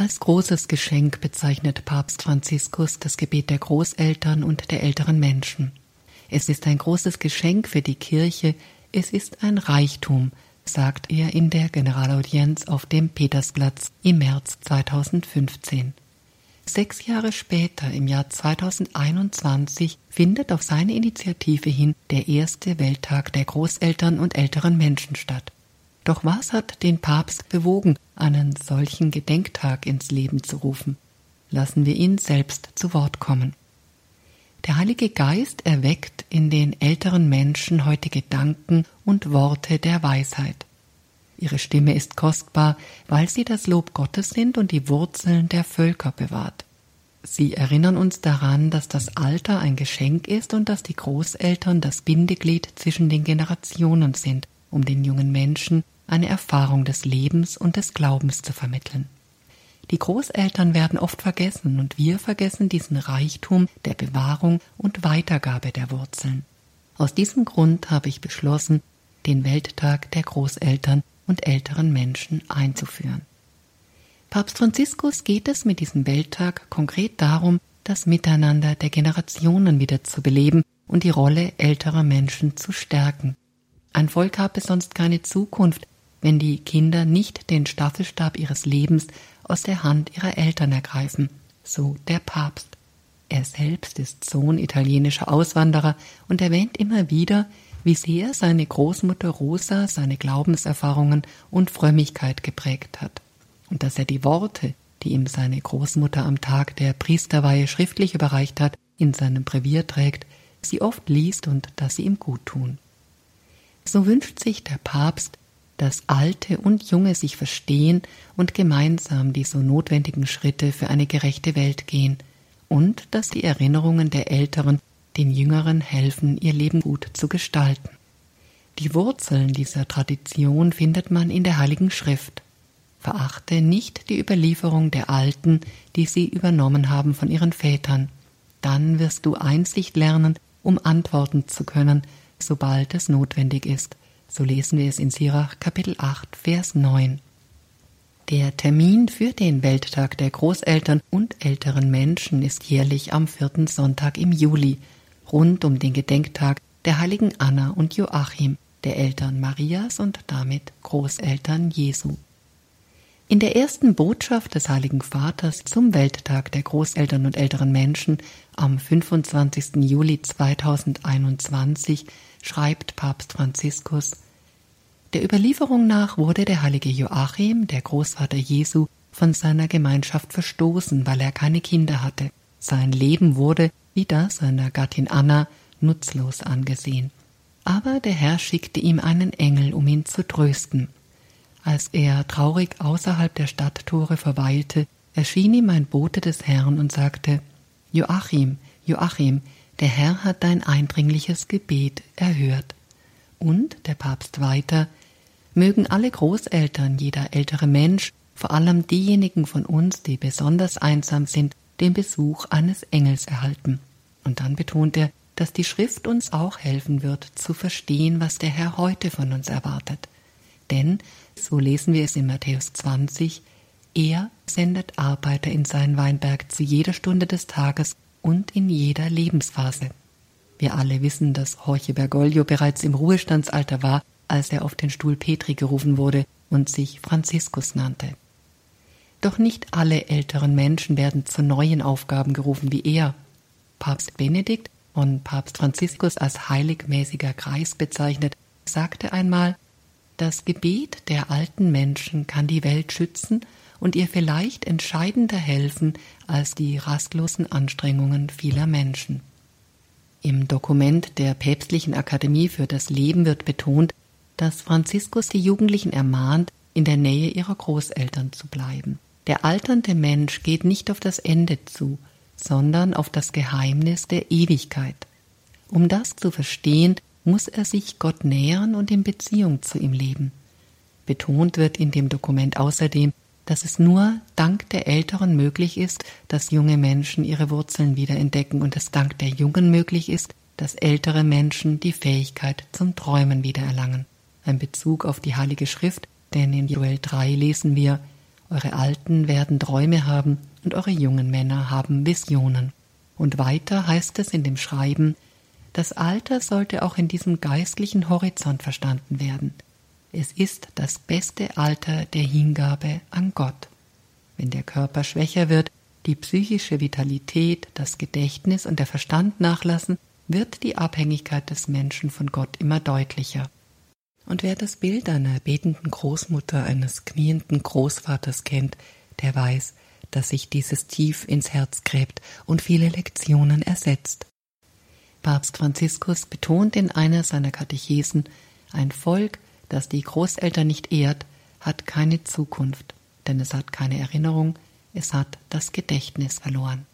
Als großes Geschenk bezeichnet Papst Franziskus das Gebet der Großeltern und der älteren Menschen. Es ist ein großes Geschenk für die Kirche, es ist ein Reichtum, sagt er in der Generalaudienz auf dem Petersplatz im März 2015. Sechs Jahre später, im Jahr 2021, findet auf seine Initiative hin der erste Welttag der Großeltern und älteren Menschen statt. Doch was hat den Papst bewogen, einen solchen Gedenktag ins Leben zu rufen? Lassen wir ihn selbst zu Wort kommen. Der Heilige Geist erweckt in den älteren Menschen heute Gedanken und Worte der Weisheit. Ihre Stimme ist kostbar, weil sie das Lob Gottes sind und die Wurzeln der Völker bewahrt. Sie erinnern uns daran, dass das Alter ein Geschenk ist und dass die Großeltern das Bindeglied zwischen den Generationen sind, um den jungen Menschen eine Erfahrung des Lebens und des Glaubens zu vermitteln. Die Großeltern werden oft vergessen und wir vergessen diesen Reichtum der Bewahrung und Weitergabe der Wurzeln. Aus diesem Grund habe ich beschlossen, den Welttag der Großeltern und älteren Menschen einzuführen. Papst Franziskus geht es mit diesem Welttag konkret darum, das Miteinander der Generationen wieder zu beleben und die Rolle älterer Menschen zu stärken. Ein Volk habe sonst keine Zukunft, wenn die Kinder nicht den Staffelstab ihres Lebens aus der Hand ihrer Eltern ergreifen, so der Papst. Er selbst ist Sohn italienischer Auswanderer und erwähnt immer wieder, wie sehr seine Großmutter Rosa seine Glaubenserfahrungen und Frömmigkeit geprägt hat, und dass er die Worte, die ihm seine Großmutter am Tag der Priesterweihe schriftlich überreicht hat, in seinem Brevier trägt, sie oft liest und dass sie ihm gut tun. So wünscht sich der Papst, dass Alte und Junge sich verstehen und gemeinsam die so notwendigen Schritte für eine gerechte Welt gehen und dass die Erinnerungen der Älteren den Jüngeren helfen, ihr Leben gut zu gestalten. Die Wurzeln dieser Tradition findet man in der Heiligen Schrift. Verachte nicht die Überlieferung der Alten, die sie übernommen haben von ihren Vätern. Dann wirst du Einsicht lernen, um antworten zu können, sobald es notwendig ist. So lesen wir es in Sirach Kapitel 8, Vers 9. Der Termin für den Welttag der Großeltern und älteren Menschen ist jährlich am vierten Sonntag im Juli, rund um den Gedenktag der heiligen Anna und Joachim, der Eltern Marias und damit Großeltern Jesu. In der ersten Botschaft des Heiligen Vaters zum Welttag der Großeltern und älteren Menschen am 25. Juli 2021 schreibt Papst Franziskus Der Überlieferung nach wurde der heilige Joachim, der Großvater Jesu, von seiner Gemeinschaft verstoßen, weil er keine Kinder hatte. Sein Leben wurde, wie das seiner Gattin Anna, nutzlos angesehen. Aber der Herr schickte ihm einen Engel, um ihn zu trösten. Als er traurig außerhalb der Stadttore verweilte, erschien ihm ein Bote des Herrn und sagte Joachim, Joachim, der Herr hat dein eindringliches Gebet erhört. Und der Papst weiter, mögen alle Großeltern, jeder ältere Mensch, vor allem diejenigen von uns, die besonders einsam sind, den Besuch eines Engels erhalten. Und dann betont er, dass die Schrift uns auch helfen wird, zu verstehen, was der Herr heute von uns erwartet. Denn, so lesen wir es in Matthäus 20, er sendet Arbeiter in seinen Weinberg zu jeder Stunde des Tages und in jeder Lebensphase. Wir alle wissen, dass Jorge Bergoglio bereits im Ruhestandsalter war, als er auf den Stuhl Petri gerufen wurde und sich Franziskus nannte. Doch nicht alle älteren Menschen werden zu neuen Aufgaben gerufen wie er. Papst Benedikt, von Papst Franziskus als heiligmäßiger Kreis bezeichnet, sagte einmal, das Gebet der alten Menschen kann die Welt schützen und ihr vielleicht entscheidender helfen als die rastlosen Anstrengungen vieler Menschen. Im Dokument der Päpstlichen Akademie für das Leben wird betont, dass Franziskus die Jugendlichen ermahnt, in der Nähe ihrer Großeltern zu bleiben. Der alternde Mensch geht nicht auf das Ende zu, sondern auf das Geheimnis der Ewigkeit. Um das zu verstehen, muss er sich Gott nähern und in Beziehung zu ihm leben. Betont wird in dem Dokument außerdem, dass es nur dank der Älteren möglich ist, dass junge Menschen ihre Wurzeln wiederentdecken und es dank der Jungen möglich ist, dass ältere Menschen die Fähigkeit zum Träumen wiedererlangen. Ein Bezug auf die Heilige Schrift, denn in Joel 3 lesen wir, Eure Alten werden Träume haben und eure jungen Männer haben Visionen. Und weiter heißt es in dem Schreiben, das Alter sollte auch in diesem geistlichen Horizont verstanden werden. Es ist das beste Alter der Hingabe an Gott. Wenn der Körper schwächer wird, die psychische Vitalität, das Gedächtnis und der Verstand nachlassen, wird die Abhängigkeit des Menschen von Gott immer deutlicher. Und wer das Bild einer betenden Großmutter, eines knienden Großvaters kennt, der weiß, dass sich dieses tief ins Herz gräbt und viele Lektionen ersetzt. Papst Franziskus betont in einer seiner Katechesen, ein Volk, das die Großeltern nicht ehrt, hat keine Zukunft, denn es hat keine Erinnerung, es hat das Gedächtnis verloren.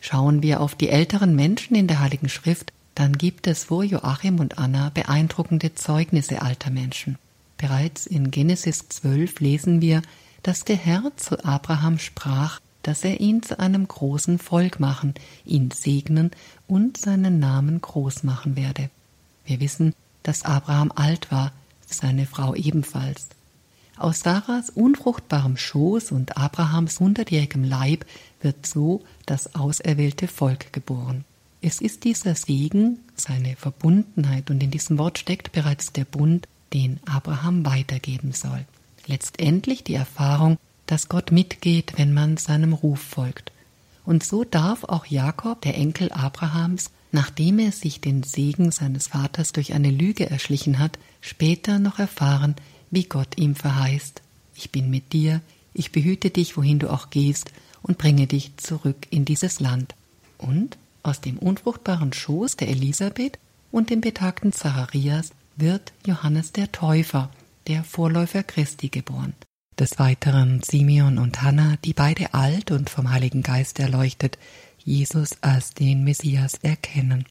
Schauen wir auf die älteren Menschen in der Heiligen Schrift, dann gibt es vor Joachim und Anna beeindruckende Zeugnisse alter Menschen. Bereits in Genesis 12 lesen wir, dass der Herr zu Abraham sprach, dass er ihn zu einem großen Volk machen, ihn segnen und seinen Namen groß machen werde. Wir wissen, dass Abraham alt war, seine Frau ebenfalls. Aus Sarahs unfruchtbarem Schoß und Abrahams hundertjährigem Leib wird so das auserwählte Volk geboren. Es ist dieser Segen, seine Verbundenheit, und in diesem Wort steckt bereits der Bund, den Abraham weitergeben soll. Letztendlich die Erfahrung, dass Gott mitgeht, wenn man seinem Ruf folgt. Und so darf auch Jakob, der Enkel Abrahams, nachdem er sich den Segen seines Vaters durch eine Lüge erschlichen hat, später noch erfahren, wie Gott ihm verheißt, ich bin mit dir, ich behüte dich, wohin du auch gehst, und bringe dich zurück in dieses Land. Und aus dem unfruchtbaren Schoß der Elisabeth und dem betagten Zacharias wird Johannes der Täufer, der Vorläufer Christi, geboren. Des Weiteren Simeon und Hannah, die beide alt und vom Heiligen Geist erleuchtet, Jesus als den Messias erkennen.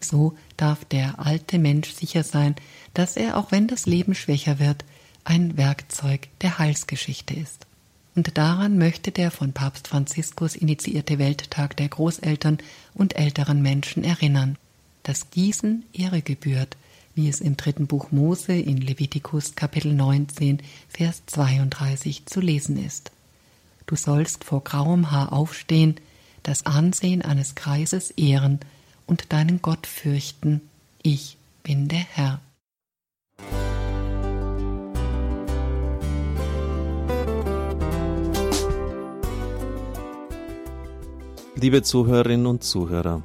So darf der alte Mensch sicher sein, dass er, auch wenn das Leben schwächer wird, ein Werkzeug der Heilsgeschichte ist. Und daran möchte der von Papst Franziskus initiierte Welttag der Großeltern und älteren Menschen erinnern, dass diesen Ehre gebührt, wie es im dritten Buch Mose in Levitikus Kapitel 19, Vers 32 zu lesen ist. Du sollst vor grauem Haar aufstehen, das Ansehen eines Kreises ehren und deinen Gott fürchten. Ich bin der Herr. Liebe Zuhörerinnen und Zuhörer,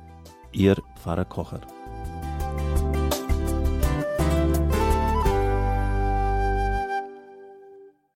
Ihr Pfarrer Kocher.